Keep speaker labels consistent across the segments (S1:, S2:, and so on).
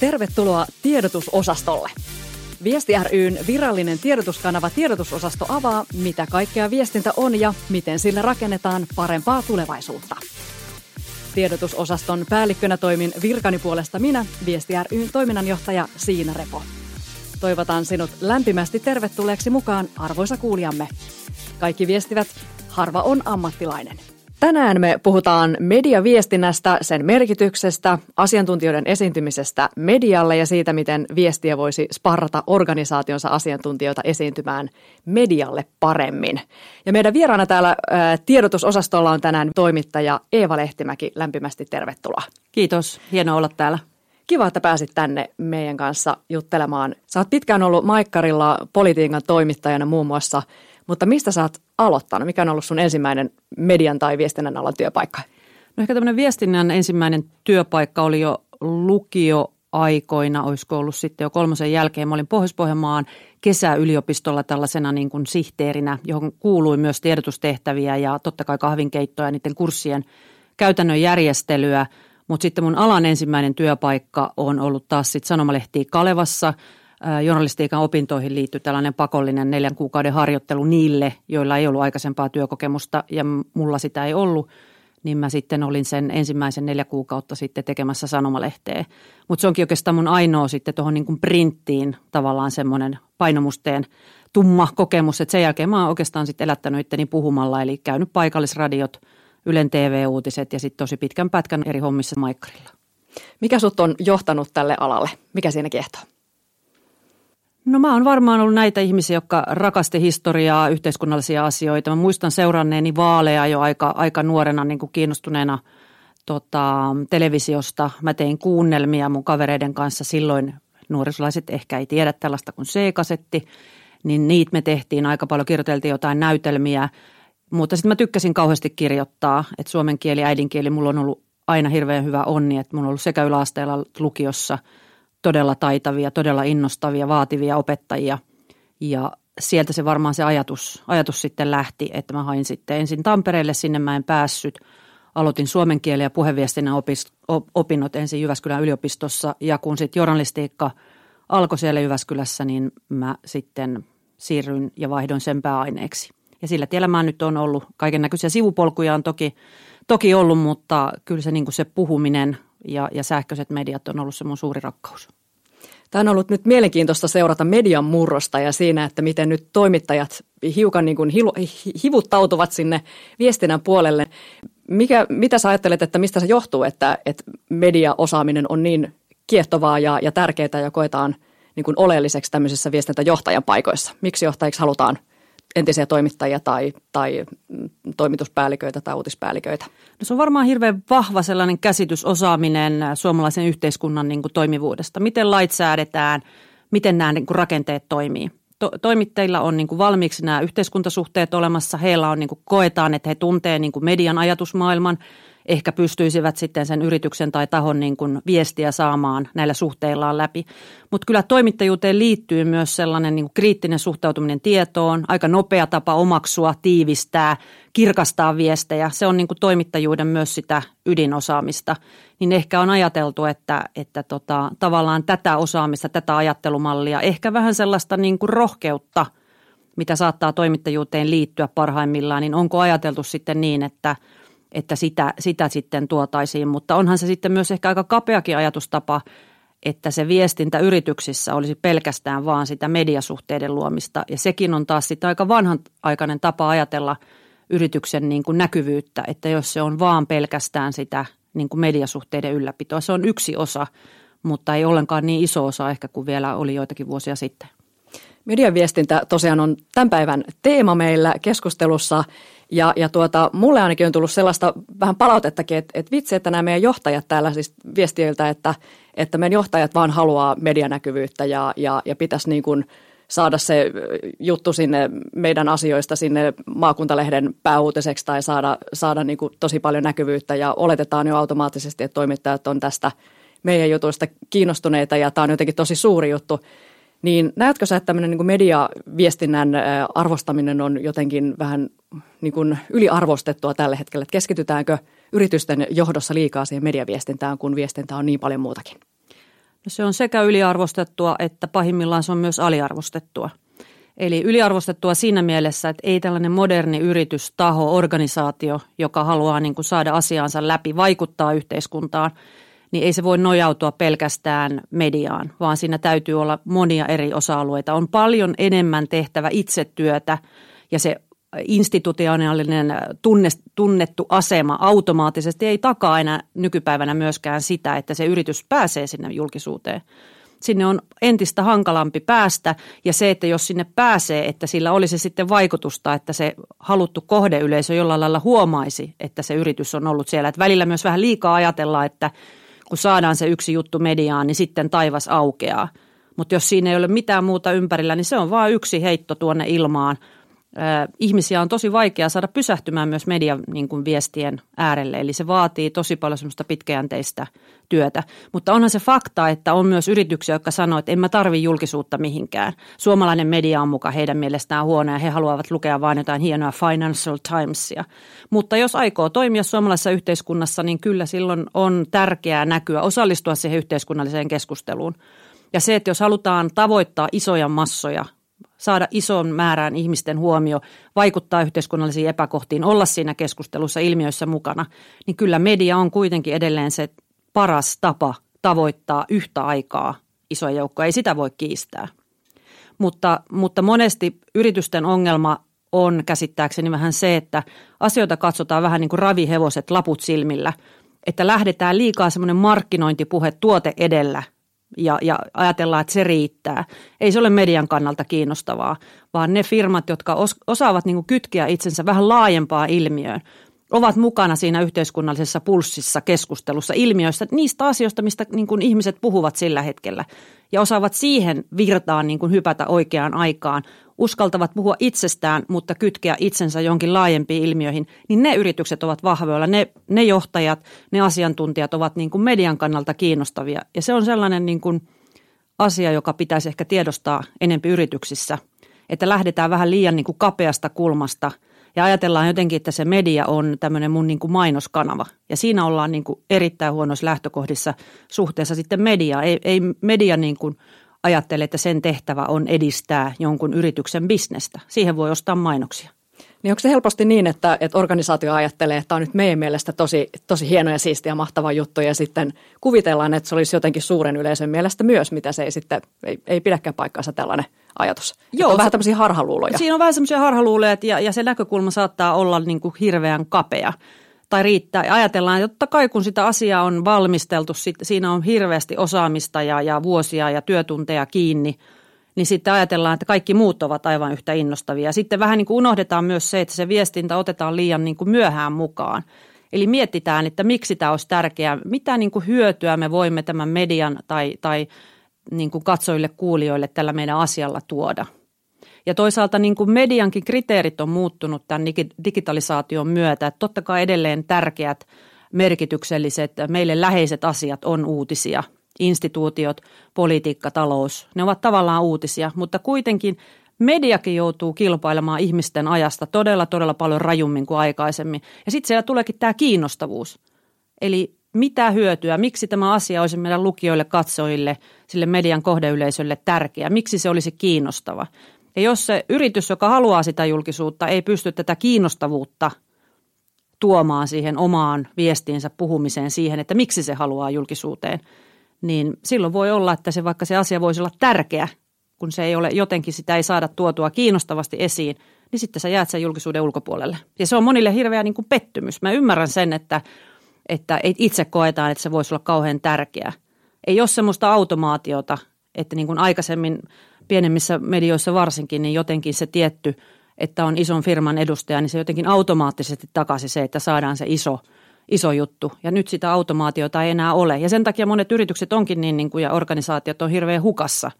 S1: Tervetuloa tiedotusosastolle. Viesti ryn virallinen tiedotuskanava tiedotusosasto avaa, mitä kaikkea viestintä on ja miten sillä rakennetaan parempaa tulevaisuutta. Tiedotusosaston päällikkönä toimin virkani puolesta minä, Viesti ryn toiminnanjohtaja Siina Repo. Toivotan sinut lämpimästi tervetulleeksi mukaan, arvoisa kuulijamme. Kaikki viestivät, harva on ammattilainen. Tänään me puhutaan mediaviestinnästä, sen merkityksestä, asiantuntijoiden esiintymisestä medialle ja siitä, miten viestiä voisi sparrata organisaationsa asiantuntijoita esiintymään medialle paremmin. Ja meidän vieraana täällä ää, tiedotusosastolla on tänään toimittaja Eeva Lehtimäki. Lämpimästi tervetuloa.
S2: Kiitos, hienoa olla täällä.
S1: Kiva, että pääsit tänne meidän kanssa juttelemaan. Sä oot pitkään ollut Maikkarilla politiikan toimittajana muun muassa – mutta mistä sä oot aloittanut? Mikä on ollut sun ensimmäinen median tai viestinnän alan työpaikka?
S2: No ehkä tämmöinen viestinnän ensimmäinen työpaikka oli jo lukio aikoina, olisiko ollut sitten jo kolmosen jälkeen. Mä olin Pohjois-Pohjanmaan kesäyliopistolla tällaisena niin kuin sihteerinä, johon kuului myös tiedotustehtäviä ja totta kai kahvinkeittoja ja niiden kurssien käytännön järjestelyä. Mutta sitten mun alan ensimmäinen työpaikka on ollut taas sitten sanomalehti Kalevassa – journalistiikan opintoihin liittyy tällainen pakollinen neljän kuukauden harjoittelu niille, joilla ei ollut aikaisempaa työkokemusta ja mulla sitä ei ollut, niin mä sitten olin sen ensimmäisen neljä kuukautta sitten tekemässä sanomalehteen. Mutta se onkin oikeastaan mun ainoa sitten tuohon niin printtiin tavallaan semmoinen painomusteen tumma kokemus, että sen jälkeen mä oon oikeastaan sitten elättänyt itteni puhumalla, eli käynyt paikallisradiot, Ylen TV-uutiset ja sitten tosi pitkän pätkän eri hommissa Maikkarilla.
S1: Mikä sut on johtanut tälle alalle? Mikä siinä kehtoo?
S2: No mä oon varmaan ollut näitä ihmisiä, jotka rakasti historiaa, yhteiskunnallisia asioita. Mä muistan seuranneeni vaaleja jo aika, aika nuorena niin kuin kiinnostuneena tota, televisiosta. Mä tein kuunnelmia mun kavereiden kanssa silloin. Nuorisolaiset ehkä ei tiedä tällaista kuin C-kasetti, niin niitä me tehtiin aika paljon, kirjoiteltiin jotain näytelmiä. Mutta sitten mä tykkäsin kauheasti kirjoittaa, että suomen kieli, äidinkieli, mulla on ollut aina hirveän hyvä onni, että mulla on ollut sekä yläasteella lukiossa – todella taitavia, todella innostavia, vaativia opettajia. Ja sieltä se varmaan se ajatus, ajatus sitten lähti, että mä hain sitten ensin Tampereelle, sinne mä en päässyt. Aloitin suomen kielen ja puheviestinnän opinnot ensin Jyväskylän yliopistossa ja kun sitten journalistiikka alkoi siellä Jyväskylässä, niin mä sitten siirryin ja vaihdoin sen pääaineeksi. Ja sillä tiellä mä nyt on ollut, kaiken näköisiä sivupolkuja on toki, toki ollut, mutta kyllä se, niin se puhuminen ja, ja sähköiset mediat on ollut se mun suuri rakkaus.
S1: Tämä on ollut nyt mielenkiintoista seurata median murrosta ja siinä, että miten nyt toimittajat hiukan niin kuin hivuttautuvat sinne viestinnän puolelle. Mikä, mitä sä ajattelet, että mistä se johtuu, että, että mediaosaaminen on niin kiehtovaa ja, ja tärkeää ja koetaan niin kuin oleelliseksi tämmöisissä viestintäjohtajan paikoissa? Miksi johtajiksi halutaan – entisiä toimittajia tai, tai toimituspäälliköitä tai uutispäälliköitä?
S2: No se on varmaan hirveän vahva sellainen käsitys, osaaminen suomalaisen yhteiskunnan niin kuin toimivuudesta. Miten lait säädetään, miten nämä niin kuin rakenteet toimii. To- toimittajilla on niin kuin valmiiksi nämä yhteiskuntasuhteet olemassa. Heillä on niin kuin koetaan, että he tuntee niin kuin median ajatusmaailman – ehkä pystyisivät sitten sen yrityksen tai tahon niin kuin viestiä saamaan näillä suhteillaan läpi. Mutta kyllä toimittajuuteen liittyy myös sellainen niin kuin kriittinen suhtautuminen tietoon, aika nopea tapa omaksua, tiivistää, kirkastaa viestejä. Se on niin kuin toimittajuuden myös sitä ydinosaamista. Niin ehkä on ajateltu, että, että tota, tavallaan tätä osaamista, tätä ajattelumallia, ehkä vähän sellaista niin kuin rohkeutta – mitä saattaa toimittajuuteen liittyä parhaimmillaan, niin onko ajateltu sitten niin, että – että sitä, sitä sitten tuotaisiin. Mutta onhan se sitten myös ehkä aika kapeakin ajatustapa, että se viestintä yrityksissä olisi pelkästään vaan sitä mediasuhteiden luomista. Ja sekin on taas sitten aika vanhanaikainen tapa ajatella yrityksen niin kuin näkyvyyttä, että jos se on vaan pelkästään sitä niin kuin mediasuhteiden ylläpitoa. Se on yksi osa, mutta ei ollenkaan niin iso osa ehkä kuin vielä oli joitakin vuosia sitten.
S1: Median viestintä tosiaan on tämän päivän teema meillä keskustelussa ja, ja tuota, mulle ainakin on tullut sellaista vähän palautettakin, että, että vitsi, että nämä meidän johtajat täällä siis viestiöiltä, että, että meidän johtajat vaan haluaa medianäkyvyyttä ja, ja, ja pitäisi niin kuin saada se juttu sinne meidän asioista sinne maakuntalehden pääuutiseksi tai saada, saada niin kuin tosi paljon näkyvyyttä ja oletetaan jo automaattisesti, että toimittajat on tästä meidän jutuista kiinnostuneita ja tämä on jotenkin tosi suuri juttu. Niin näetkö sä, että tämmöinen niin mediaviestinnän arvostaminen on jotenkin vähän niin kuin yliarvostettua tällä hetkellä? Että keskitytäänkö yritysten johdossa liikaa siihen mediaviestintään, kun viestintä on niin paljon muutakin?
S2: No se on sekä yliarvostettua että pahimmillaan se on myös aliarvostettua. Eli yliarvostettua siinä mielessä, että ei tällainen moderni yritys, taho, organisaatio, joka haluaa niin kuin saada asiansa läpi, vaikuttaa yhteiskuntaan, niin ei se voi nojautua pelkästään mediaan, vaan siinä täytyy olla monia eri osa-alueita. On paljon enemmän tehtävä itsetyötä ja se institutionaalinen tunnettu asema automaattisesti ei takaa enää nykypäivänä myöskään sitä, että se yritys pääsee sinne julkisuuteen. Sinne on entistä hankalampi päästä ja se, että jos sinne pääsee, että sillä olisi sitten vaikutusta, että se haluttu kohdeyleisö jollain lailla huomaisi, että se yritys on ollut siellä. Että välillä myös vähän liikaa ajatellaan, että kun saadaan se yksi juttu mediaan, niin sitten taivas aukeaa. Mutta jos siinä ei ole mitään muuta ympärillä, niin se on vain yksi heitto tuonne ilmaan – ihmisiä on tosi vaikea saada pysähtymään myös median niin kuin viestien äärelle. Eli se vaatii tosi paljon semmoista pitkäjänteistä työtä. Mutta onhan se fakta, että on myös yrityksiä, jotka sanoo, että en mä tarvi julkisuutta mihinkään. Suomalainen media on mukaan heidän mielestään huono ja he haluavat lukea vain jotain hienoa Financial Timesia. Mutta jos aikoo toimia suomalaisessa yhteiskunnassa, niin kyllä silloin on tärkeää näkyä, osallistua siihen yhteiskunnalliseen keskusteluun. Ja se, että jos halutaan tavoittaa isoja massoja saada ison määrään ihmisten huomio, vaikuttaa yhteiskunnallisiin epäkohtiin, olla siinä keskustelussa ilmiöissä mukana, niin kyllä media on kuitenkin edelleen se paras tapa tavoittaa yhtä aikaa isoja joukkoja. Ei sitä voi kiistää. Mutta, mutta monesti yritysten ongelma on käsittääkseni vähän se, että asioita katsotaan vähän niin kuin ravihevoset laput silmillä, että lähdetään liikaa semmoinen markkinointipuhe tuote edellä – ja, ja ajatellaan, että se riittää. Ei se ole median kannalta kiinnostavaa, vaan ne firmat, jotka os, osaavat niin kuin kytkeä itsensä vähän laajempaa ilmiöön, ovat mukana siinä yhteiskunnallisessa pulssissa, keskustelussa, ilmiöissä, niistä asioista, mistä niin kuin ihmiset puhuvat sillä hetkellä. Ja osaavat siihen virtaan niin kuin hypätä oikeaan aikaan, uskaltavat puhua itsestään, mutta kytkeä itsensä jonkin laajempiin ilmiöihin, niin ne yritykset ovat vahvoilla. Ne, ne johtajat, ne asiantuntijat ovat niin kuin median kannalta kiinnostavia. Ja se on sellainen niin kuin asia, joka pitäisi ehkä tiedostaa enempi yrityksissä, että lähdetään vähän liian niin kuin kapeasta kulmasta – ja ajatellaan jotenkin, että se media on tämmöinen mun niin kuin mainoskanava. Ja siinä ollaan niin kuin erittäin huonoissa lähtökohdissa suhteessa sitten mediaan. Ei, ei media niin kuin ajattele, että sen tehtävä on edistää jonkun yrityksen bisnestä. Siihen voi ostaa mainoksia.
S1: Niin onko se helposti niin, että, että organisaatio ajattelee, että tämä on nyt meidän mielestä tosi, tosi hieno ja siistiä ja mahtava juttu ja sitten kuvitellaan, että se olisi jotenkin suuren yleisön mielestä myös, mitä se ei sitten, ei, ei pidäkään paikkaansa tällainen ajatus. Joo, on vähän tämmöisiä harhaluuloja.
S2: Siinä on vähän semmoisia harhaluuloja ja, ja se näkökulma saattaa olla niin kuin hirveän kapea tai riittää. Ajatellaan, että totta kai kun sitä asiaa on valmisteltu, sit, siinä on hirveästi osaamista ja, ja vuosia ja työtunteja kiinni, niin sitten ajatellaan, että kaikki muut ovat aivan yhtä innostavia. Sitten vähän niin kuin unohdetaan myös se, että se viestintä otetaan liian niin kuin myöhään mukaan. Eli mietitään, että miksi tämä olisi tärkeää, mitä niin kuin hyötyä me voimme tämän median tai, tai niin kuin katsojille, kuulijoille tällä meidän asialla tuoda. Ja toisaalta niin kuin mediankin kriteerit on muuttunut tämän digitalisaation myötä. Että totta kai edelleen tärkeät, merkitykselliset, meille läheiset asiat on uutisia. Instituutiot, politiikka, talous, ne ovat tavallaan uutisia, mutta kuitenkin mediakin joutuu kilpailemaan ihmisten ajasta todella, todella paljon rajummin kuin aikaisemmin. Ja sitten siellä tuleekin tämä kiinnostavuus. Eli mitä hyötyä, miksi tämä asia olisi meidän lukijoille, katsojille, sille median kohdeyleisölle tärkeä, miksi se olisi kiinnostava. Ja jos se yritys, joka haluaa sitä julkisuutta, ei pysty tätä kiinnostavuutta tuomaan siihen omaan viestiinsä puhumiseen siihen, että miksi se haluaa julkisuuteen, niin silloin voi olla, että se vaikka se asia voisi olla tärkeä, kun se ei ole jotenkin sitä ei saada tuotua kiinnostavasti esiin, niin sitten sä jäät sen julkisuuden ulkopuolelle. Ja se on monille hirveä niin kuin pettymys. Mä ymmärrän sen, että, että itse koetaan, että se voisi olla kauhean tärkeä. Ei ole semmoista automaatiota, että niin kuin aikaisemmin pienemmissä medioissa varsinkin, niin jotenkin se tietty, että on ison firman edustaja, niin se jotenkin automaattisesti takaisin se, että saadaan se iso, iso juttu. Ja nyt sitä automaatiota ei enää ole. Ja sen takia monet yritykset onkin niin, niin kuin, ja organisaatiot on hirveän hukassa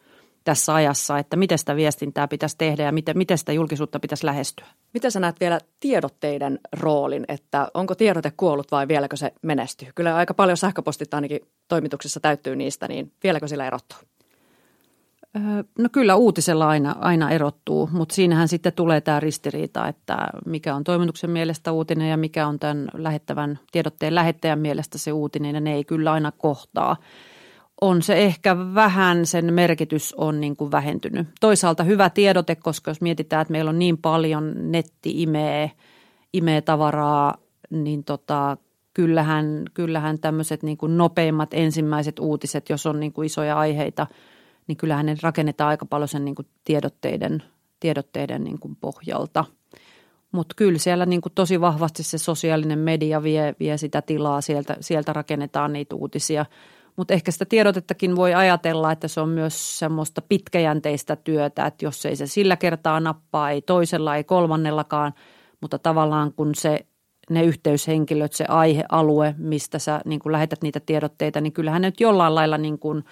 S2: tässä ajassa, että miten sitä viestintää pitäisi tehdä ja miten, miten sitä julkisuutta pitäisi lähestyä.
S1: Miten sä näet vielä tiedotteiden roolin, että onko tiedote kuollut vai vieläkö se menestyy? Kyllä aika paljon sähköpostit ainakin toimituksessa täyttyy niistä, niin vieläkö sillä erottuu?
S2: No kyllä uutisella aina, aina erottuu, mutta siinähän sitten tulee tämä ristiriita, että mikä on toimituksen mielestä uutinen ja mikä on tämän lähettävän tiedotteen lähettäjän mielestä se uutinen ja ne ei kyllä aina kohtaa. on se ehkä vähän, sen merkitys on niin kuin vähentynyt. Toisaalta hyvä tiedote, koska jos mietitään, että meillä on niin paljon netti imee, imee tavaraa, niin tota, kyllähän, kyllähän tämmöiset niin kuin nopeimmat ensimmäiset uutiset, jos on niin kuin isoja aiheita, niin kyllähän ne rakennetaan aika paljon sen niin kuin tiedotteiden, tiedotteiden niin kuin pohjalta. Mutta kyllä siellä niin kuin tosi vahvasti se sosiaalinen media vie, vie sitä tilaa, sieltä, sieltä rakennetaan niitä uutisia – mutta ehkä sitä tiedotettakin voi ajatella, että se on myös semmoista pitkäjänteistä työtä, että jos ei se sillä kertaa nappaa, ei toisella, ei kolmannellakaan, mutta tavallaan kun se ne yhteyshenkilöt, se aihealue, mistä sä niin kuin lähetät niitä tiedotteita, niin kyllähän ne nyt jollain lailla niin kuin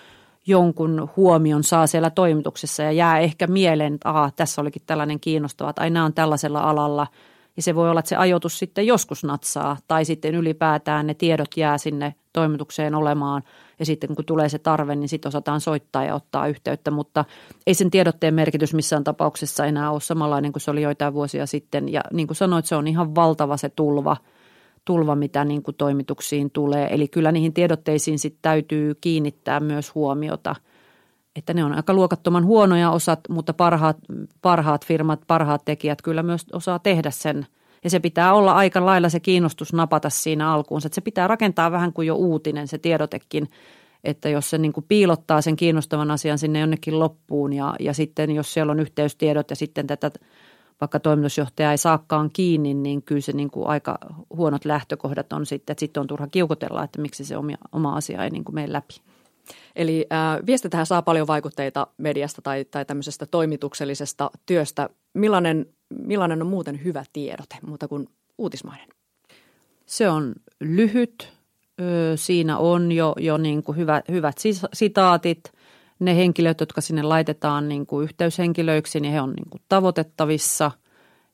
S2: jonkun huomion saa siellä toimituksessa ja jää ehkä mieleen, että Aa, tässä olikin tällainen kiinnostava, että aina on tällaisella alalla – ja se voi olla, että se ajoitus sitten joskus natsaa tai sitten ylipäätään ne tiedot jää sinne toimitukseen olemaan. Ja sitten kun tulee se tarve, niin sitten osataan soittaa ja ottaa yhteyttä, mutta ei sen tiedotteen merkitys missään tapauksessa enää ole samanlainen kuin se oli joitain vuosia sitten. Ja niin kuin sanoit, se on ihan valtava se tulva, tulva mitä niin kuin toimituksiin tulee, eli kyllä niihin tiedotteisiin sitten täytyy kiinnittää myös huomiota – että ne on aika luokattoman huonoja osat, mutta parhaat, parhaat firmat, parhaat tekijät kyllä myös osaa tehdä sen. Ja se pitää olla aika lailla se kiinnostus napata siinä alkuun. Että se pitää rakentaa vähän kuin jo uutinen se tiedotekin, että jos se niin kuin piilottaa sen kiinnostavan asian sinne jonnekin loppuun ja, ja sitten jos siellä on yhteystiedot ja sitten tätä vaikka toimitusjohtaja ei saakkaan kiinni, niin kyllä se niin kuin aika huonot lähtökohdat on sitten, että sitten on turha kiukotella, että miksi se oma, oma asia ei niin kuin mene läpi.
S1: Eli äh, viestitähän saa paljon vaikutteita mediasta tai, tai tämmöisestä toimituksellisesta työstä. Millainen, millainen on muuten hyvä tiedote, muuta kuin uutismainen?
S2: Se on lyhyt. Siinä on jo, jo niin kuin hyvä, hyvät sitaatit. Ne henkilöt, jotka sinne laitetaan niin kuin yhteyshenkilöiksi, niin he on niin kuin tavoitettavissa –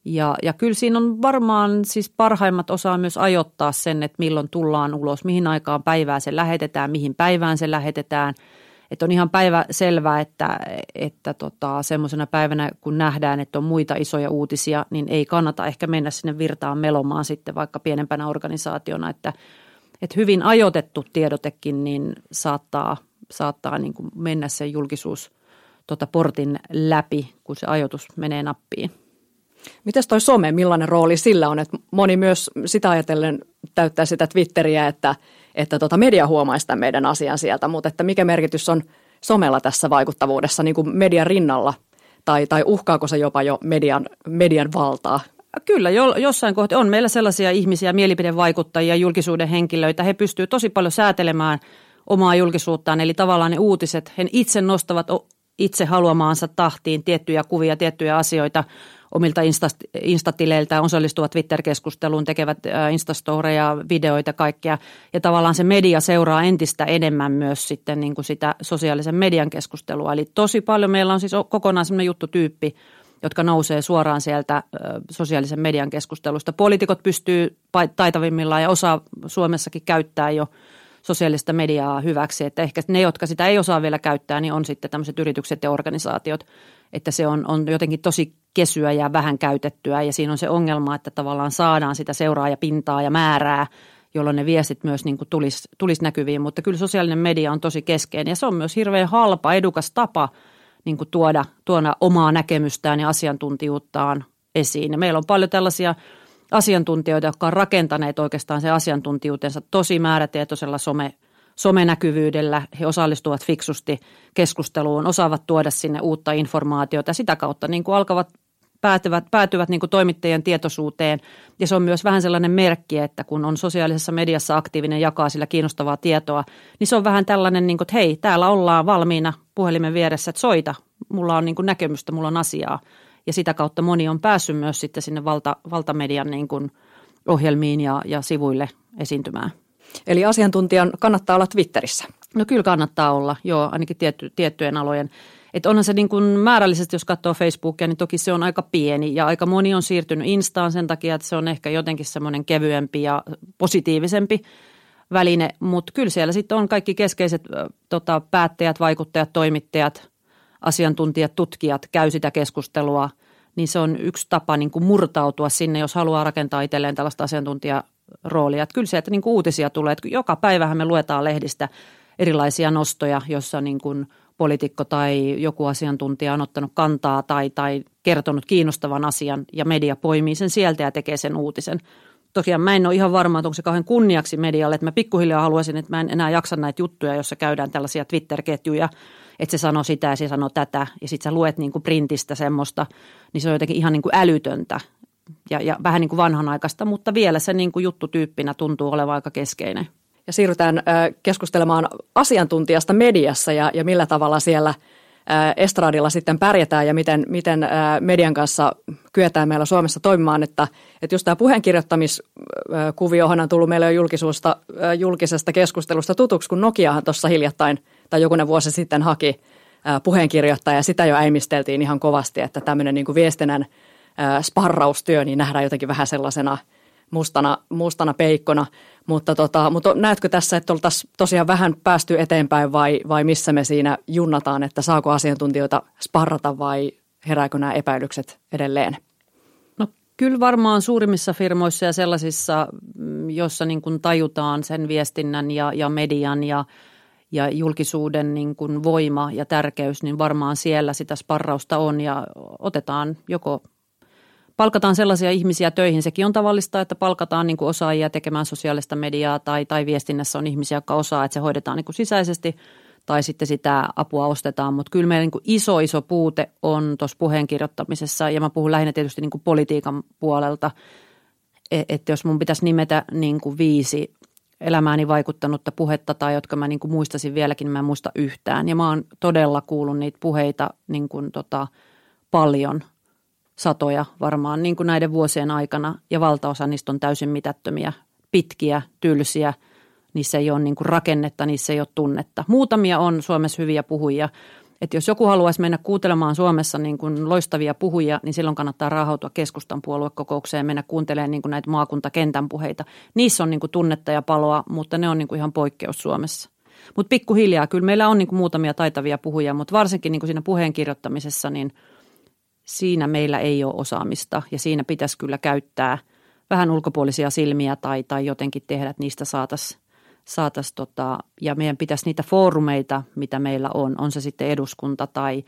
S2: ja, ja kyllä siinä on varmaan siis parhaimmat osaa myös ajoittaa sen, että milloin tullaan ulos, mihin aikaan päivää se lähetetään, mihin päivään se lähetetään. Että on ihan päivä selvää, että, että tota, semmoisena päivänä kun nähdään, että on muita isoja uutisia, niin ei kannata ehkä mennä sinne virtaan melomaan sitten vaikka pienempänä organisaationa, että, että hyvin ajoitettu tiedotekin niin saattaa, saattaa niin kuin mennä se julkisuus tota portin läpi, kun se ajoitus menee nappiin.
S1: Mites toi some, millainen rooli sillä on? Että moni myös sitä ajatellen täyttää sitä Twitteriä, että, että tota media huomaa sitä meidän asian sieltä, mutta että mikä merkitys on somella tässä vaikuttavuudessa niin kuin median rinnalla? Tai, tai uhkaako se jopa jo median, median valtaa?
S2: Kyllä, jo, jossain kohtaa on meillä sellaisia ihmisiä, mielipidevaikuttajia, julkisuuden henkilöitä. He pystyvät tosi paljon säätelemään omaa julkisuuttaan, eli tavallaan ne uutiset, he itse nostavat itse haluamaansa tahtiin tiettyjä kuvia, tiettyjä asioita – omilta instatileiltä, osallistuvat Twitter-keskusteluun, tekevät instastoreja, videoita, kaikkea. Ja tavallaan se media seuraa entistä enemmän myös sitten niin kuin sitä sosiaalisen median keskustelua. Eli tosi paljon meillä on siis kokonaan sellainen juttutyyppi, jotka nousee suoraan sieltä sosiaalisen median keskustelusta. Poliitikot pystyy taitavimmillaan ja osaa Suomessakin käyttää jo sosiaalista mediaa hyväksi. Että ehkä ne, jotka sitä ei osaa vielä käyttää, niin on sitten tämmöiset yritykset ja organisaatiot, että se on, on jotenkin tosi kesyä ja vähän käytettyä ja siinä on se ongelma, että tavallaan saadaan sitä seuraajapintaa ja määrää, jolloin ne viestit myös niin kuin tulisi, tulisi näkyviin, mutta kyllä sosiaalinen media on tosi keskeinen ja se on myös hirveän halpa, edukas tapa niin kuin tuoda, tuoda omaa näkemystään ja asiantuntijuuttaan esiin. Ja meillä on paljon tällaisia asiantuntijoita, jotka on rakentaneet oikeastaan se asiantuntijuutensa tosi määrätietoisella some somenäkyvyydellä, he osallistuvat fiksusti keskusteluun, osaavat tuoda sinne uutta informaatiota ja sitä kautta niin kuin alkavat päätyvät, päätyvät niin kuin toimittajien tietoisuuteen. Ja se on myös vähän sellainen merkki, että kun on sosiaalisessa mediassa aktiivinen, jakaa sillä kiinnostavaa tietoa, niin se on vähän tällainen, niin kuin, että hei, täällä ollaan valmiina puhelimen vieressä, että soita, mulla on niin kuin näkemystä, mulla on asiaa. Ja sitä kautta moni on päässyt myös sitten sinne valta, valtamedian niin kuin ohjelmiin ja, ja sivuille esiintymään.
S1: Eli asiantuntijan kannattaa olla Twitterissä.
S2: No kyllä kannattaa olla, joo, ainakin tietty, tiettyjen alojen. Että onhan se niin kuin määrällisesti, jos katsoo Facebookia, niin toki se on aika pieni ja aika moni on siirtynyt Instaan sen takia, että se on ehkä jotenkin semmoinen kevyempi ja positiivisempi väline, mutta kyllä siellä sitten on kaikki keskeiset tota, päättäjät, vaikuttajat, toimittajat, asiantuntijat, tutkijat käy sitä keskustelua, niin se on yksi tapa niin kuin murtautua sinne, jos haluaa rakentaa itselleen tällaista asiantuntija roolia. Että kyllä sieltä niin kuin uutisia tulee, että joka päivähän me luetaan lehdistä, erilaisia nostoja, jossa niin kuin poliitikko tai joku asiantuntija on ottanut kantaa tai, tai kertonut kiinnostavan asian ja media poimii sen sieltä ja tekee sen uutisen. Tosiaan mä en ole ihan varma, että onko se kauhean kunniaksi medialle, että mä pikkuhiljaa haluaisin, että mä en enää jaksa näitä juttuja, jossa käydään tällaisia Twitter-ketjuja, että se sanoo sitä ja se sanoo tätä ja sitten sä luet niin kuin printistä semmoista, niin se on jotenkin ihan niin kuin älytöntä ja, ja vähän niin kuin vanhanaikaista, mutta vielä se niin kuin juttutyyppinä tuntuu olevan aika keskeinen.
S1: Ja siirrytään keskustelemaan asiantuntijasta mediassa ja, ja millä tavalla siellä estradilla sitten pärjätään ja miten, miten median kanssa kyetään meillä Suomessa toimimaan. Että, että just tämä puheenkirjoittamiskuviohan on tullut meille jo julkisuusta, julkisesta keskustelusta tutuksi, kun Nokiahan tuossa hiljattain tai jokunen vuosi sitten haki puheenkirjoittaja ja sitä jo äimisteltiin ihan kovasti, että tämmöinen niin viestinnän sparraustyö niin nähdään jotenkin vähän sellaisena mustana, mustana peikkona. Mutta, tota, mutta näetkö tässä, että oltaisiin tosiaan vähän päästy eteenpäin vai, vai missä me siinä junnataan, että saako asiantuntijoita sparrata vai herääkö nämä epäilykset edelleen?
S2: No kyllä varmaan suurimmissa firmoissa ja sellaisissa, mm, jossa niin tajutaan sen viestinnän ja, ja median ja, ja julkisuuden niin kuin voima ja tärkeys, niin varmaan siellä sitä sparrausta on ja otetaan joko palkataan sellaisia ihmisiä töihin. Sekin on tavallista, että palkataan niin kuin osaajia tekemään sosiaalista mediaa tai, tai viestinnässä on ihmisiä, jotka osaa, että se hoidetaan niin kuin sisäisesti tai sitten sitä apua ostetaan. Mutta kyllä meillä niin kuin iso, iso puute on tuossa puheen kirjoittamisessa ja mä puhun lähinnä tietysti niin kuin politiikan puolelta, e, että jos mun pitäisi nimetä niin kuin viisi elämääni vaikuttanutta puhetta tai jotka mä niin kuin muistasin vieläkin, niin mä en muista yhtään. Ja mä oon todella kuullut niitä puheita niin kuin tota, paljon – satoja varmaan niin kuin näiden vuosien aikana ja valtaosa niistä on täysin mitättömiä, pitkiä, tylsiä. Niissä ei ole niin kuin rakennetta, niissä ei ole tunnetta. Muutamia on Suomessa hyviä puhujia. Että jos joku haluaisi mennä kuuntelemaan Suomessa niin kuin loistavia puhujia, niin silloin kannattaa raahautua keskustan puoluekokoukseen ja mennä kuuntelemaan niin kuin näitä maakuntakentän puheita. Niissä on niin kuin tunnetta ja paloa, mutta ne on niin kuin ihan poikkeus Suomessa. Mutta pikkuhiljaa, kyllä meillä on niin kuin muutamia taitavia puhujia, mutta varsinkin niin kuin siinä puheen kirjoittamisessa, niin – siinä meillä ei ole osaamista ja siinä pitäisi kyllä käyttää vähän ulkopuolisia silmiä tai, tai jotenkin tehdä, että niistä saataisiin saatais tota, ja meidän pitäisi niitä foorumeita, mitä meillä on, on se sitten eduskunta tai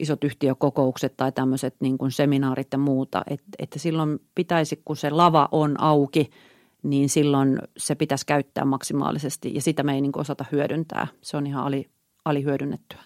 S2: isot yhtiökokoukset tai tämmöiset niin kuin seminaarit ja muuta, että, että silloin pitäisi, kun se lava on auki, niin silloin se pitäisi käyttää maksimaalisesti ja sitä me ei niin osata hyödyntää. Se on ihan ali, alihyödynnettyä.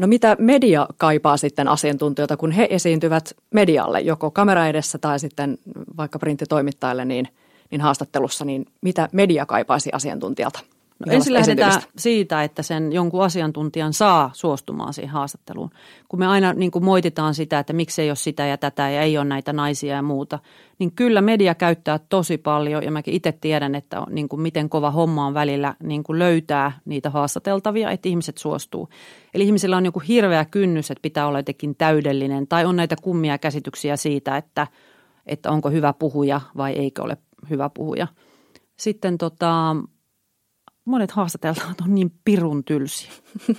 S1: No mitä media kaipaa sitten asiantuntijoita, kun he esiintyvät medialle, joko kamera edessä tai sitten vaikka printtitoimittajalle, niin, niin haastattelussa, niin mitä media kaipaisi asiantuntijalta?
S2: No ensin lähdetään siitä, että sen jonkun asiantuntijan saa suostumaan siihen haastatteluun. Kun me aina niin kuin moititaan sitä, että miksi ei ole sitä ja tätä ja ei ole näitä naisia ja muuta, niin kyllä media käyttää tosi paljon ja mäkin itse tiedän, että niin kuin miten kova homma on välillä niin kuin löytää niitä haastateltavia, että ihmiset suostuu. Eli ihmisillä on joku hirveä kynnys, että pitää olla jotenkin täydellinen tai on näitä kummia käsityksiä siitä, että, että onko hyvä puhuja vai eikö ole hyvä puhuja. Sitten tota, monet haastateltavat on niin pirun tylsiä.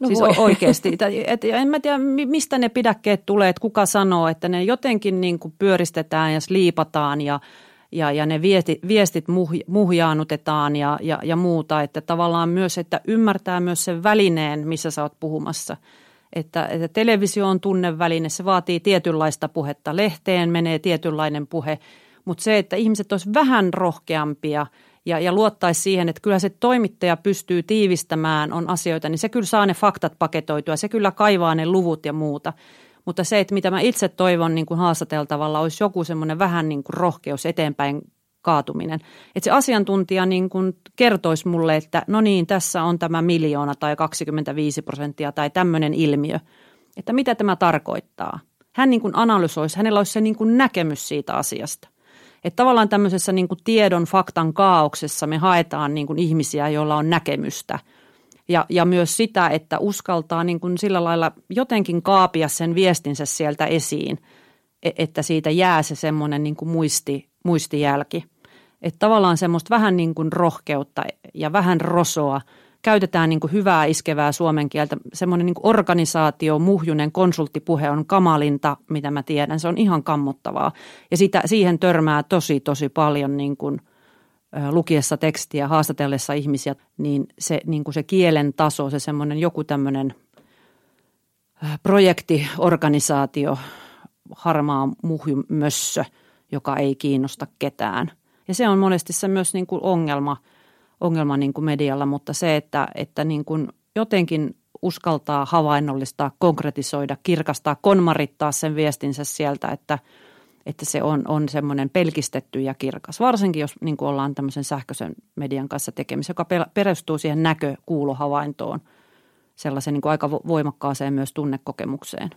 S2: No siis voi. oikeasti. Et, en mä tiedä, mistä ne pidäkkeet tulee, että kuka sanoo, että ne jotenkin niin kuin pyöristetään ja sliipataan ja, ja, ja ne viestit, viestit muh, muhjaanutetaan ja, ja, ja muuta. Että tavallaan myös, että ymmärtää myös sen välineen, missä sä oot puhumassa. Että, että televisio on tunneväline, se vaatii tietynlaista puhetta. Lehteen menee tietynlainen puhe, mutta se, että ihmiset olisivat vähän rohkeampia – ja, ja luottaisi siihen, että kyllä se toimittaja pystyy tiivistämään on asioita, niin se kyllä saa ne faktat paketoitua, se kyllä kaivaa ne luvut ja muuta. Mutta se, että mitä mä itse toivon niin kuin haastateltavalla, olisi joku semmoinen vähän niin kuin rohkeus eteenpäin kaatuminen. Että se asiantuntija niin kuin kertoisi mulle, että no niin, tässä on tämä miljoona tai 25 prosenttia tai tämmöinen ilmiö. Että mitä tämä tarkoittaa. Hän niin kuin analysoisi, hänellä olisi se niin kuin näkemys siitä asiasta. Että tavallaan tämmöisessä niin kuin tiedon, faktan kaauksessa me haetaan niin kuin ihmisiä, joilla on näkemystä. Ja, ja myös sitä, että uskaltaa niin kuin sillä lailla jotenkin kaapia sen viestinsä sieltä esiin, e, että siitä jää se semmoinen niin kuin muisti, muistijälki. Että tavallaan semmoista vähän niin kuin rohkeutta ja vähän rosoa – käytetään niin kuin hyvää iskevää suomen kieltä. Semmoinen niin organisaatio, muhjunen konsulttipuhe on kamalinta, mitä mä tiedän. Se on ihan kammottavaa. Ja sitä, siihen törmää tosi, tosi paljon niin kuin, lukiessa tekstiä, haastatellessa ihmisiä, niin se, niin kuin se kielen taso, se semmoinen joku tämmöinen projektiorganisaatio, harmaa muhjumössö, joka ei kiinnosta ketään. Ja se on monesti se myös niin kuin ongelma, ongelma niin kuin medialla, mutta se, että, että niin kuin jotenkin uskaltaa havainnollistaa, konkretisoida, kirkastaa, konmarittaa sen viestinsä sieltä, että, että se on, on semmoinen pelkistetty ja kirkas. Varsinkin jos niin kuin ollaan tämmöisen sähköisen median kanssa tekemisissä, joka perustuu siihen näkö-kuulohavaintoon, sellaisen niin kuin aika voimakkaaseen myös tunnekokemukseen.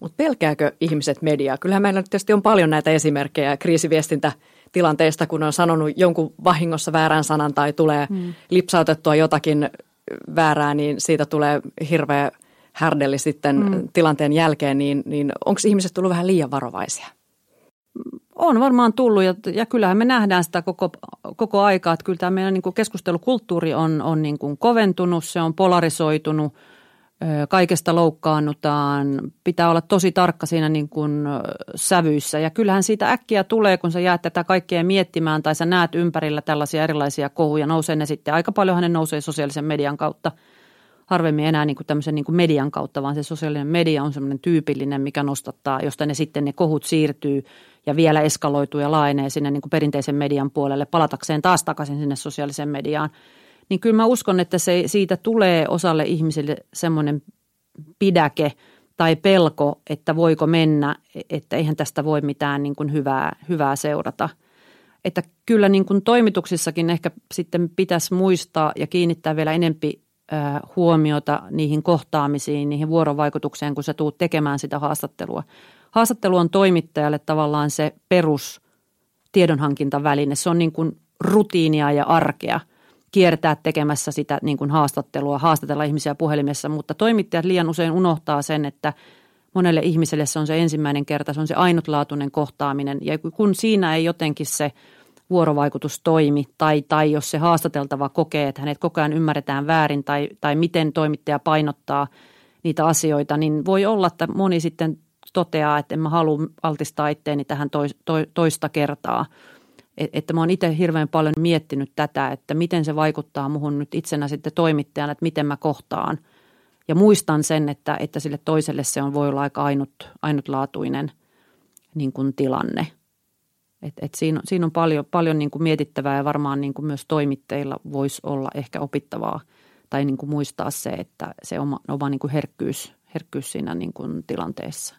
S1: Mutta pelkääkö ihmiset mediaa? Kyllähän meillä tietysti on paljon näitä esimerkkejä kriisiviestintätilanteista, kun on sanonut jonkun vahingossa väärän sanan tai tulee hmm. lipsautettua jotakin väärää, niin siitä tulee hirveä härdelli sitten mm. tilanteen jälkeen, niin, niin onko ihmiset tullut vähän liian varovaisia?
S2: On varmaan tullut ja, ja kyllähän me nähdään sitä koko, koko aikaa, että kyllä tämä meidän niin kuin keskustelukulttuuri on, on niin kuin koventunut, se on polarisoitunut – kaikesta loukkaannutaan, pitää olla tosi tarkka siinä niin kuin sävyissä. Ja kyllähän siitä äkkiä tulee, kun sä jäät tätä kaikkea miettimään tai sä näet ympärillä tällaisia erilaisia kohuja, nousee ne sitten. Aika paljon ne nousee sosiaalisen median kautta, harvemmin enää niin kuin tämmöisen niin kuin median kautta, vaan se sosiaalinen media on semmoinen tyypillinen, mikä nostattaa, josta ne sitten ne kohut siirtyy ja vielä eskaloituu ja laajenee sinne niin kuin perinteisen median puolelle palatakseen taas takaisin sinne sosiaaliseen mediaan – niin kyllä mä uskon, että se, siitä tulee osalle ihmisille semmoinen pidäke tai pelko, että voiko mennä, että eihän tästä voi mitään niin kuin hyvää, hyvää seurata. Että kyllä niin kuin toimituksissakin ehkä sitten pitäisi muistaa ja kiinnittää vielä enempi huomiota niihin kohtaamisiin, niihin vuorovaikutukseen, kun sä tuut tekemään sitä haastattelua. Haastattelu on toimittajalle tavallaan se perus tiedonhankintaväline. Se on niin kuin rutiinia ja arkea – kiertää tekemässä sitä niin kuin haastattelua, haastatella ihmisiä puhelimessa, mutta toimittajat liian usein unohtaa sen, että monelle ihmiselle se on se ensimmäinen kerta, se on se ainutlaatuinen kohtaaminen. Ja kun siinä ei jotenkin se vuorovaikutus toimi tai, tai jos se haastateltava kokee, että hänet koko ajan ymmärretään väärin tai, tai miten toimittaja painottaa niitä asioita, niin voi olla, että moni sitten toteaa, että en mä halua altistaa itteeni tähän toista kertaa – että mä oon itse hirveän paljon miettinyt tätä, että miten se vaikuttaa muhun nyt itsenä sitten toimittajana, että miten mä kohtaan. Ja muistan sen, että, että sille toiselle se on voi olla aika ainut, ainutlaatuinen niin kuin tilanne. Et, et siinä, siinä on paljon, paljon niin kuin mietittävää ja varmaan niin kuin myös toimittajilla voisi olla ehkä opittavaa tai niin kuin muistaa se, että se oma, oma niin kuin herkkyys, herkkyys siinä niin kuin tilanteessa.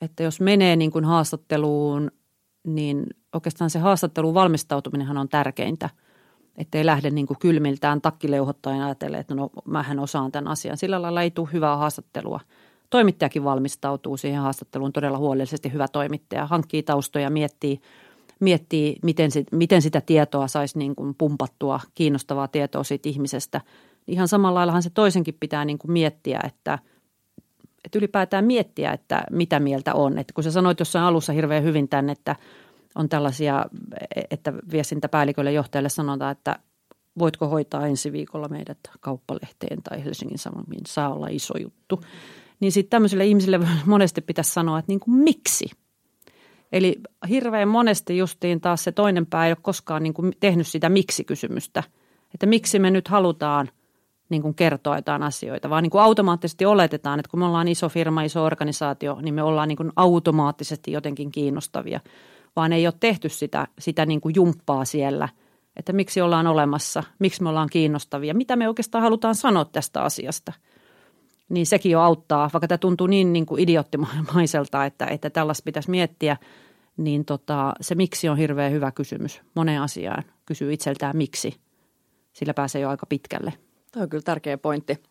S2: Että jos menee niin kuin haastatteluun – niin oikeastaan se haastattelun valmistautuminenhan on tärkeintä. Että ei lähde niin kuin kylmiltään takkileuhottaen ajatella, että no mähän osaan tämän asian. Sillä lailla ei tule hyvää haastattelua. Toimittajakin valmistautuu siihen haastatteluun todella huolellisesti. Hyvä toimittaja hankkii taustoja, miettii, miettii miten, sit, miten sitä tietoa saisi niin kuin pumpattua, kiinnostavaa tietoa siitä ihmisestä. Ihan samalla laillahan se toisenkin pitää niin kuin miettiä, että – että ylipäätään miettiä, että mitä mieltä on. Että kun sä sanoit jossain alussa hirveän hyvin tänne, että on tällaisia, että viestintäpäällikölle johtajalle sanotaan, että voitko hoitaa ensi viikolla meidät kauppalehteen tai Helsingin Sanomiin, saa olla iso juttu. Niin sitten tämmöisille ihmisille monesti pitäisi sanoa, että niin kuin miksi? Eli hirveän monesti justiin taas se toinen pää ei ole koskaan niin kuin tehnyt sitä miksi-kysymystä. Että miksi me nyt halutaan – niin kuin kertoa jotain asioita, vaan niin kuin automaattisesti oletetaan, että kun me ollaan iso firma, iso organisaatio, niin me ollaan niin kuin automaattisesti jotenkin kiinnostavia, vaan ei ole tehty sitä, sitä niin kuin jumppaa siellä, että miksi ollaan olemassa, miksi me ollaan kiinnostavia, mitä me oikeastaan halutaan sanoa tästä asiasta. Niin sekin jo auttaa, vaikka tämä tuntuu niin, niin kuin idioottimaiselta, että, että tällaista pitäisi miettiä, niin tota, se miksi on hirveän hyvä kysymys moneen asiaan. Kysyy itseltään miksi, sillä pääsee jo aika pitkälle.
S1: Tämä on kyllä tärkeä pointti.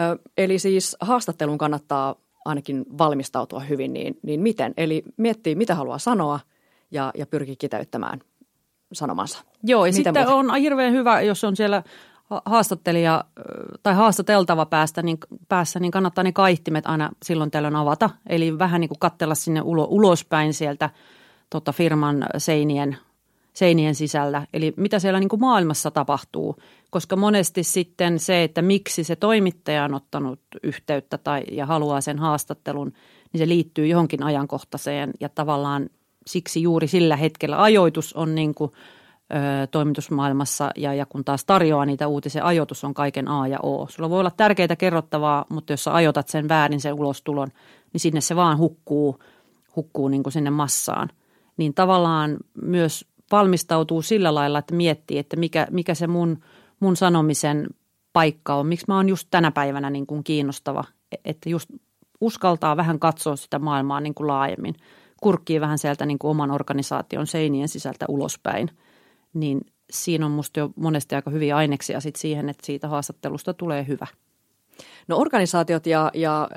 S1: Ö, eli siis haastatteluun kannattaa ainakin valmistautua hyvin, niin, niin miten? Eli miettii, mitä haluaa sanoa ja, ja pyrkii kiteyttämään sanomansa.
S2: Joo, ja miten sitten muuten? on hirveän hyvä, jos on siellä haastattelija tai haastateltava päästä, niin, päässä, niin kannattaa ne kaihtimet aina silloin tällöin avata. Eli vähän niin kuin katsella sinne ulo, ulospäin sieltä tota firman seinien seinien sisällä. Eli mitä siellä niin kuin maailmassa tapahtuu, koska monesti sitten se, että miksi se toimittaja on ottanut yhteyttä tai, ja haluaa sen haastattelun, niin se liittyy johonkin ajankohtaiseen ja tavallaan siksi juuri sillä hetkellä ajoitus on niin kuin ö, toimitusmaailmassa ja, ja kun taas tarjoaa niitä uutisia, ajoitus on kaiken A ja O. Sulla voi olla tärkeitä kerrottavaa, mutta jos sä ajoitat sen väärin sen ulostulon, niin sinne se vaan hukkuu, hukkuu niin kuin sinne massaan. Niin tavallaan myös valmistautuu sillä lailla, että miettii, että mikä, mikä se mun, mun sanomisen paikka on, miksi mä oon just tänä päivänä niin kuin kiinnostava, e, että just uskaltaa vähän katsoa sitä maailmaa niin kuin laajemmin, kurkkii vähän sieltä niin kuin oman organisaation seinien sisältä ulospäin, niin siinä on musta jo monesti aika hyviä aineksia sit siihen, että siitä haastattelusta tulee hyvä.
S1: No organisaatiot ja, ja,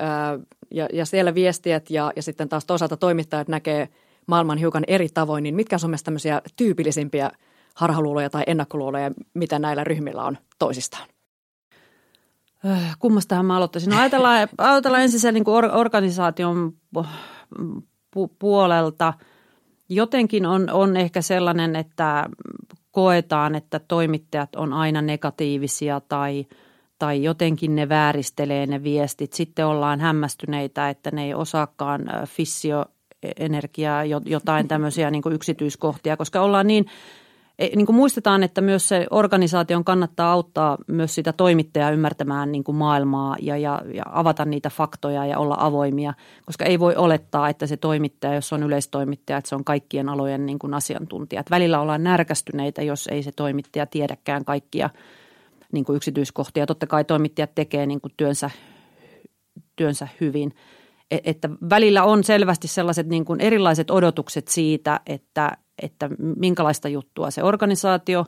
S1: ja, ja siellä viestijät ja, ja sitten taas toisaalta toimittajat näkee maailman hiukan eri tavoin, niin mitkä on mielestäni tämmöisiä tyypillisimpiä harhaluuloja tai ennakkoluuloja, mitä näillä ryhmillä on toisistaan?
S2: Äh, kummastahan mä aloittaisin? No ajatellaan, ajatellaan ensin sen niin kuin organisaation pu- puolelta. Jotenkin on, on ehkä sellainen, että koetaan, että toimittajat on aina negatiivisia tai, tai jotenkin ne vääristelee ne viestit. Sitten ollaan hämmästyneitä, että ne ei osaakaan äh, fissioenergiaa, jotain tämmöisiä niin kuin yksityiskohtia, koska ollaan niin – niin kuin muistetaan, että myös se organisaation kannattaa auttaa myös sitä toimittajaa ymmärtämään niin kuin maailmaa ja, ja, ja avata niitä faktoja ja olla avoimia, koska ei voi olettaa, että se toimittaja, jos on yleistoimittaja, että se on kaikkien alojen niin kuin asiantuntija. Että välillä ollaan närkästyneitä, jos ei se toimittaja tiedäkään kaikkia niin kuin yksityiskohtia. Totta kai toimittajat tekee niin kuin työnsä, työnsä hyvin – e, että välillä on selvästi sellaiset niin kuin erilaiset odotukset siitä, että, että minkälaista juttua se organisaatio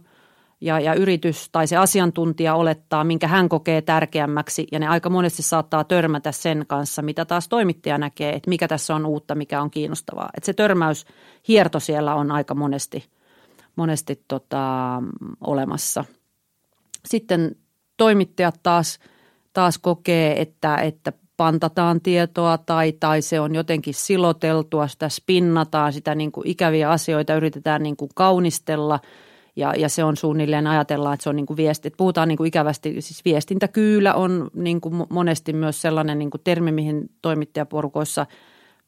S2: ja, ja yritys tai se asiantuntija olettaa, minkä hän kokee tärkeämmäksi. Ja ne aika monesti saattaa törmätä sen kanssa, mitä taas toimittaja näkee, että mikä tässä on uutta, mikä on kiinnostavaa. Että se törmäys hierto siellä on aika monesti, monesti tota, olemassa. Sitten toimittajat taas, taas kokee, että, että pantataan tietoa tai, tai se on jotenkin siloteltua, sitä spinnataan, sitä niin kuin ikäviä asioita yritetään niin kuin kaunistella ja, ja se on suunnilleen ajatellaan, että se on niin kuin viesti. Että puhutaan niin kuin ikävästi, siis viestintäkyylä on niin kuin monesti myös sellainen niin kuin termi, mihin toimittajaporukoissa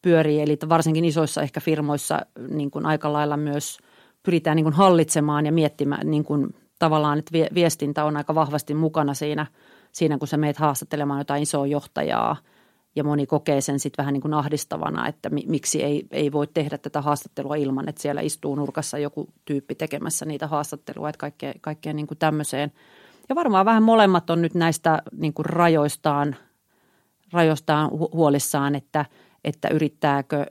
S2: pyörii, eli varsinkin isoissa ehkä firmoissa niin kuin aika lailla myös pyritään niin kuin hallitsemaan ja miettimään niin kuin tavallaan, että viestintä on aika vahvasti mukana siinä – siinä, kun sä meet haastattelemaan jotain isoa johtajaa ja moni kokee sen sitten vähän niin kuin ahdistavana, että miksi ei, ei voi tehdä tätä haastattelua ilman, että siellä istuu nurkassa joku tyyppi tekemässä niitä haastattelua, että kaikkea, kaikkea niin kuin tämmöiseen. Ja varmaan vähän molemmat on nyt näistä niin kuin rajoistaan, rajoistaan huolissaan, että, että yrittääkö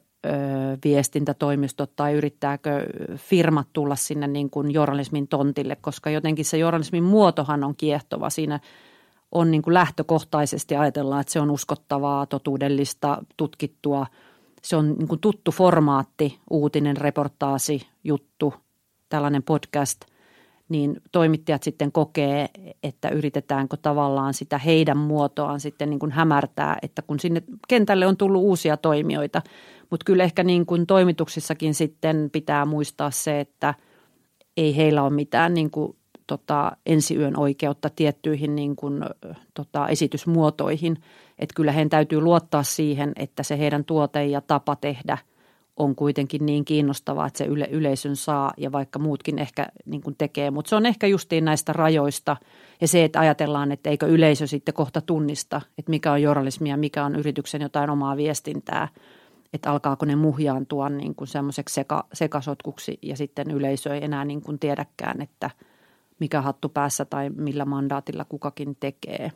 S2: viestintätoimistot tai yrittääkö firmat tulla sinne niin kuin journalismin tontille, koska jotenkin se journalismin muotohan on kiehtova. Siinä on niin kuin lähtökohtaisesti ajatellaan, että se on uskottavaa, totuudellista, tutkittua. Se on niin kuin tuttu formaatti, uutinen, reportaasi, juttu, tällainen podcast, niin toimittajat sitten kokee, että yritetäänkö tavallaan sitä heidän muotoaan sitten niin kuin hämärtää, että kun sinne kentälle on tullut uusia toimijoita. Mutta kyllä ehkä niin kuin toimituksissakin sitten pitää muistaa se, että ei heillä ole mitään niin kuin tota, ensiyön oikeutta tiettyihin niin kuin, tota, esitysmuotoihin. Että kyllä heidän täytyy luottaa siihen, että se heidän tuote ja tapa tehdä on kuitenkin niin kiinnostavaa, että se yle, yleisön saa ja vaikka muutkin ehkä niin kuin tekee. Mutta se on ehkä justiin näistä rajoista ja se, että ajatellaan, että eikö yleisö sitten kohta tunnista, että mikä on journalismia, mikä on yrityksen jotain omaa viestintää – että alkaako ne muhjaantua niin kuin semmoiseksi seka, sekasotkuksi ja sitten yleisö ei enää niin kuin tiedäkään, että – mikä hattu päässä tai millä mandaatilla kukakin tekee.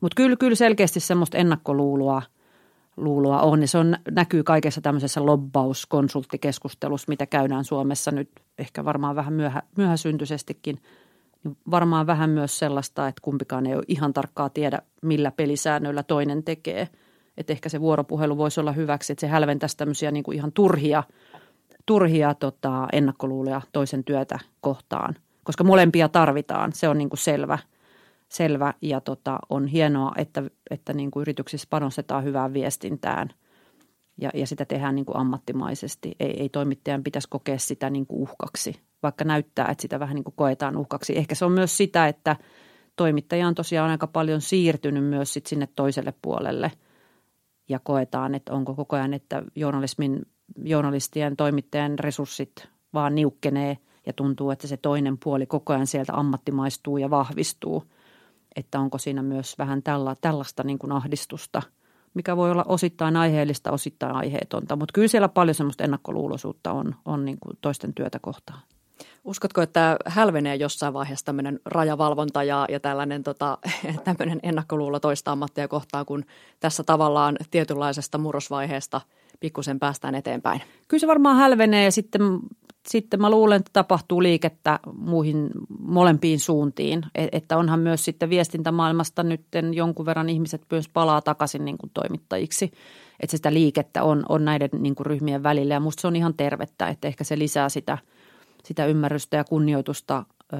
S2: Mutta kyllä, kyllä selkeästi semmoista ennakkoluuloa luuloa on. Ja se on, näkyy kaikessa tämmöisessä lobbauskonsulttikeskustelussa, mitä käydään Suomessa nyt ehkä varmaan vähän myöhä, myöhäsyntyisestikin. Niin varmaan vähän myös sellaista, että kumpikaan ei ole ihan tarkkaa tiedä, millä pelisäännöillä toinen tekee. Että ehkä se vuoropuhelu voisi olla hyväksi, että se hälventäisi tämmöisiä niin kuin ihan turhia, turhia tota, ennakkoluuloja toisen työtä kohtaan – koska molempia tarvitaan. Se on niin kuin selvä, selvä ja tota, on hienoa, että, että niin kuin yrityksissä panostetaan hyvään viestintään ja, ja sitä tehdään niin kuin ammattimaisesti. Ei, ei toimittajan pitäisi kokea sitä niin kuin uhkaksi, vaikka näyttää, että sitä vähän niin kuin koetaan uhkaksi. Ehkä se on myös sitä, että toimittaja on tosiaan aika paljon siirtynyt myös sit sinne toiselle puolelle ja koetaan, että onko koko ajan, että journalismin, journalistien, toimittajan resurssit vaan niukkenee – ja tuntuu, että se toinen puoli koko ajan sieltä ammattimaistuu ja vahvistuu. Että onko siinä myös vähän tälla, tällaista niin kuin ahdistusta, mikä voi olla osittain aiheellista, osittain aiheetonta. Mutta kyllä siellä paljon semmoista ennakkoluuloisuutta on, on niin kuin toisten työtä kohtaan.
S1: Uskotko, että hälvenee jossain vaiheessa tämmöinen rajavalvonta ja, ja tällainen tota, tämmöinen ennakkoluulo toista ammattia kohtaan, kun tässä tavallaan tietynlaisesta murrosvaiheesta pikkusen päästään eteenpäin?
S2: Kyllä se varmaan hälvenee ja sitten, sitten mä luulen, että tapahtuu liikettä muihin molempiin suuntiin. E, että onhan myös sitten viestintämaailmasta nyt jonkun verran ihmiset myös palaa takaisin niin kuin toimittajiksi. Että sitä liikettä on, on näiden niin kuin ryhmien välillä ja musta se on ihan tervettä, että ehkä se lisää sitä – sitä ymmärrystä ja kunnioitusta ö,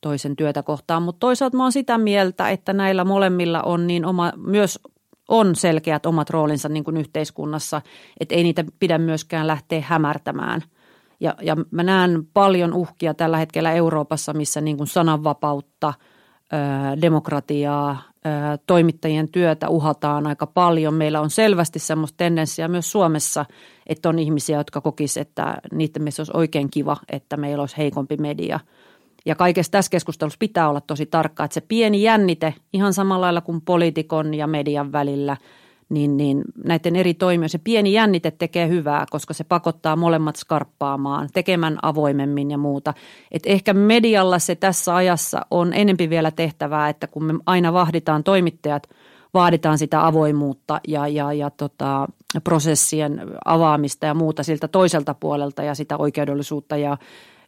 S2: toisen työtä kohtaan. Mutta toisaalta mä oon sitä mieltä, että näillä molemmilla on niin oma, myös on selkeät omat roolinsa niin kuin yhteiskunnassa, että ei niitä pidä myöskään lähteä hämärtämään. Ja, ja mä näen paljon uhkia tällä hetkellä Euroopassa, missä niin kuin sananvapautta, demokratiaa, toimittajien työtä uhataan aika paljon. Meillä on selvästi semmoista tendenssiä myös Suomessa, että on ihmisiä, jotka kokis, että niiden mielestä olisi oikein kiva, että meillä olisi heikompi media. Ja kaikessa tässä keskustelussa pitää olla tosi tarkka, että se pieni jännite ihan samalla lailla kuin poliitikon ja median välillä – niin, niin näiden eri toimijoiden se pieni jännite tekee hyvää, koska se pakottaa molemmat skarppaamaan, tekemään avoimemmin ja muuta. Et ehkä medialla se tässä ajassa on enempi vielä tehtävää, että kun me aina vahditaan toimittajat, vaaditaan sitä avoimuutta ja, ja, ja tota, prosessien avaamista ja muuta siltä toiselta puolelta ja sitä oikeudellisuutta ja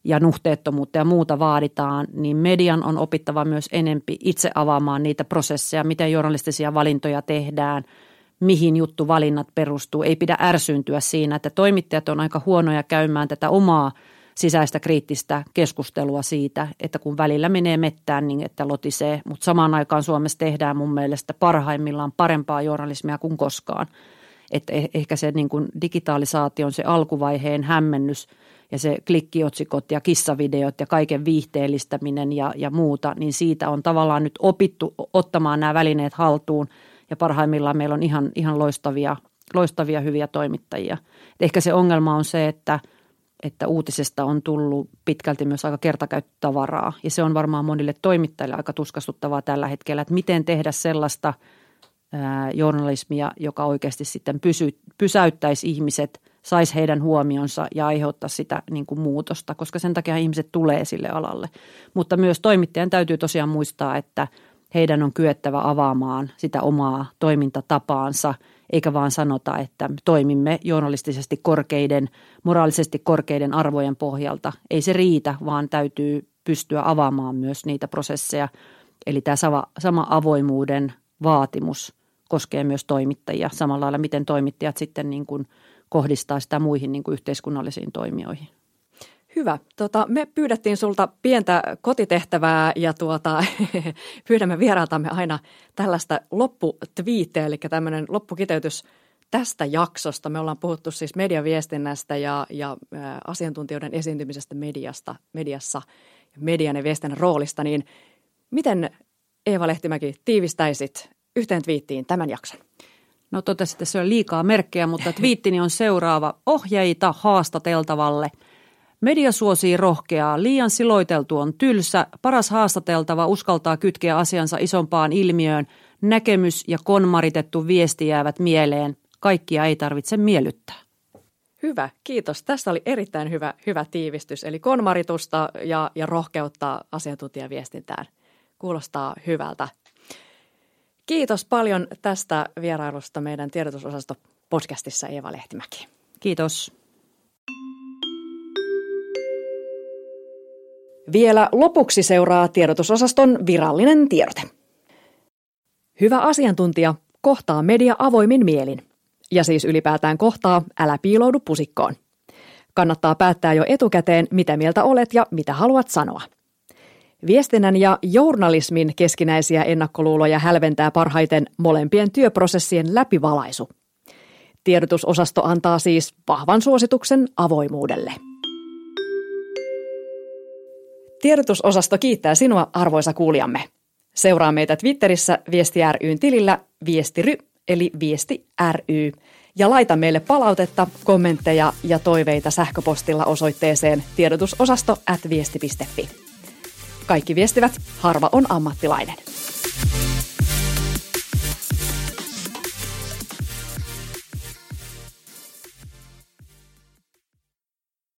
S2: ja nuhteettomuutta ja muuta vaaditaan, niin median on opittava myös enempi itse avaamaan niitä prosesseja, miten journalistisia valintoja tehdään – mihin juttuvalinnat perustuu. Ei pidä ärsyntyä siinä, että toimittajat on aika huonoja käymään tätä omaa sisäistä kriittistä keskustelua siitä, että kun välillä menee mettään, niin että lotisee. Mutta samaan aikaan Suomessa tehdään mun mielestä parhaimmillaan parempaa journalismia kuin koskaan. Että eh, ehkä se niin kuin digitalisaation se alkuvaiheen hämmennys ja se klikkiotsikot ja kissavideot ja kaiken viihteellistäminen ja, ja muuta, niin siitä on tavallaan nyt opittu ottamaan nämä välineet haltuun – ja parhaimmillaan meillä on ihan, ihan loistavia, loistavia hyviä toimittajia. Et ehkä se ongelma on se, että, että uutisesta on tullut pitkälti myös aika kertakäyttötavaraa ja se on varmaan monille toimittajille aika tuskastuttavaa tällä hetkellä, että miten tehdä sellaista ää, journalismia, joka oikeasti sitten pysy, pysäyttäisi ihmiset, saisi heidän huomionsa ja aiheuttaa sitä niin kuin muutosta, koska sen takia ihmiset tulee sille alalle. Mutta myös toimittajan täytyy tosiaan muistaa, että – heidän on kyettävä avaamaan sitä omaa toimintatapaansa, eikä vaan sanota, että toimimme journalistisesti korkeiden, moraalisesti korkeiden arvojen pohjalta. Ei se riitä, vaan täytyy pystyä avaamaan myös niitä prosesseja. Eli tämä sama, sama avoimuuden vaatimus koskee myös toimittajia samalla lailla, miten toimittajat sitten niin kuin kohdistaa sitä muihin niin kuin yhteiskunnallisiin toimijoihin.
S1: Hyvä. Tota, me pyydettiin sulta pientä kotitehtävää ja tuota, pyydämme vieraatamme aina tällaista lopputviitteä, eli tämmöinen loppukiteytys tästä jaksosta. Me ollaan puhuttu siis mediaviestinnästä ja, ja asiantuntijoiden esiintymisestä mediasta, mediassa, median ja viestinnän roolista, niin miten Eeva Lehtimäki tiivistäisit yhteen twiittiin tämän jakson?
S2: No totesit, että se on liikaa merkkejä, mutta twiittini on seuraava. Ohjeita haastateltavalle – Media suosii rohkeaa, liian siloiteltu on tylsä, paras haastateltava uskaltaa kytkeä asiansa isompaan ilmiöön, näkemys ja konmaritettu viesti jäävät mieleen, kaikkia ei tarvitse miellyttää.
S1: Hyvä, kiitos. Tässä oli erittäin hyvä, hyvä tiivistys, eli konmaritusta ja, ja rohkeutta asiantuntijaviestintään. Kuulostaa hyvältä. Kiitos paljon tästä vierailusta meidän tiedotusosasto podcastissa Eeva Lehtimäki.
S2: Kiitos.
S1: Vielä lopuksi seuraa tiedotusosaston virallinen tiedote. Hyvä asiantuntija kohtaa media avoimin mielin. Ja siis ylipäätään kohtaa, älä piiloudu pusikkoon. Kannattaa päättää jo etukäteen, mitä mieltä olet ja mitä haluat sanoa. Viestinnän ja journalismin keskinäisiä ennakkoluuloja hälventää parhaiten molempien työprosessien läpivalaisu. Tiedotusosasto antaa siis vahvan suosituksen avoimuudelle. Tiedotusosasto kiittää sinua, arvoisa kuulijamme. Seuraa meitä Twitterissä Viesti ryn tilillä Viestiry, eli Viesti ry, Ja laita meille palautetta, kommentteja ja toiveita sähköpostilla osoitteeseen tiedotusosasto at viesti.fi. Kaikki viestivät, harva on ammattilainen.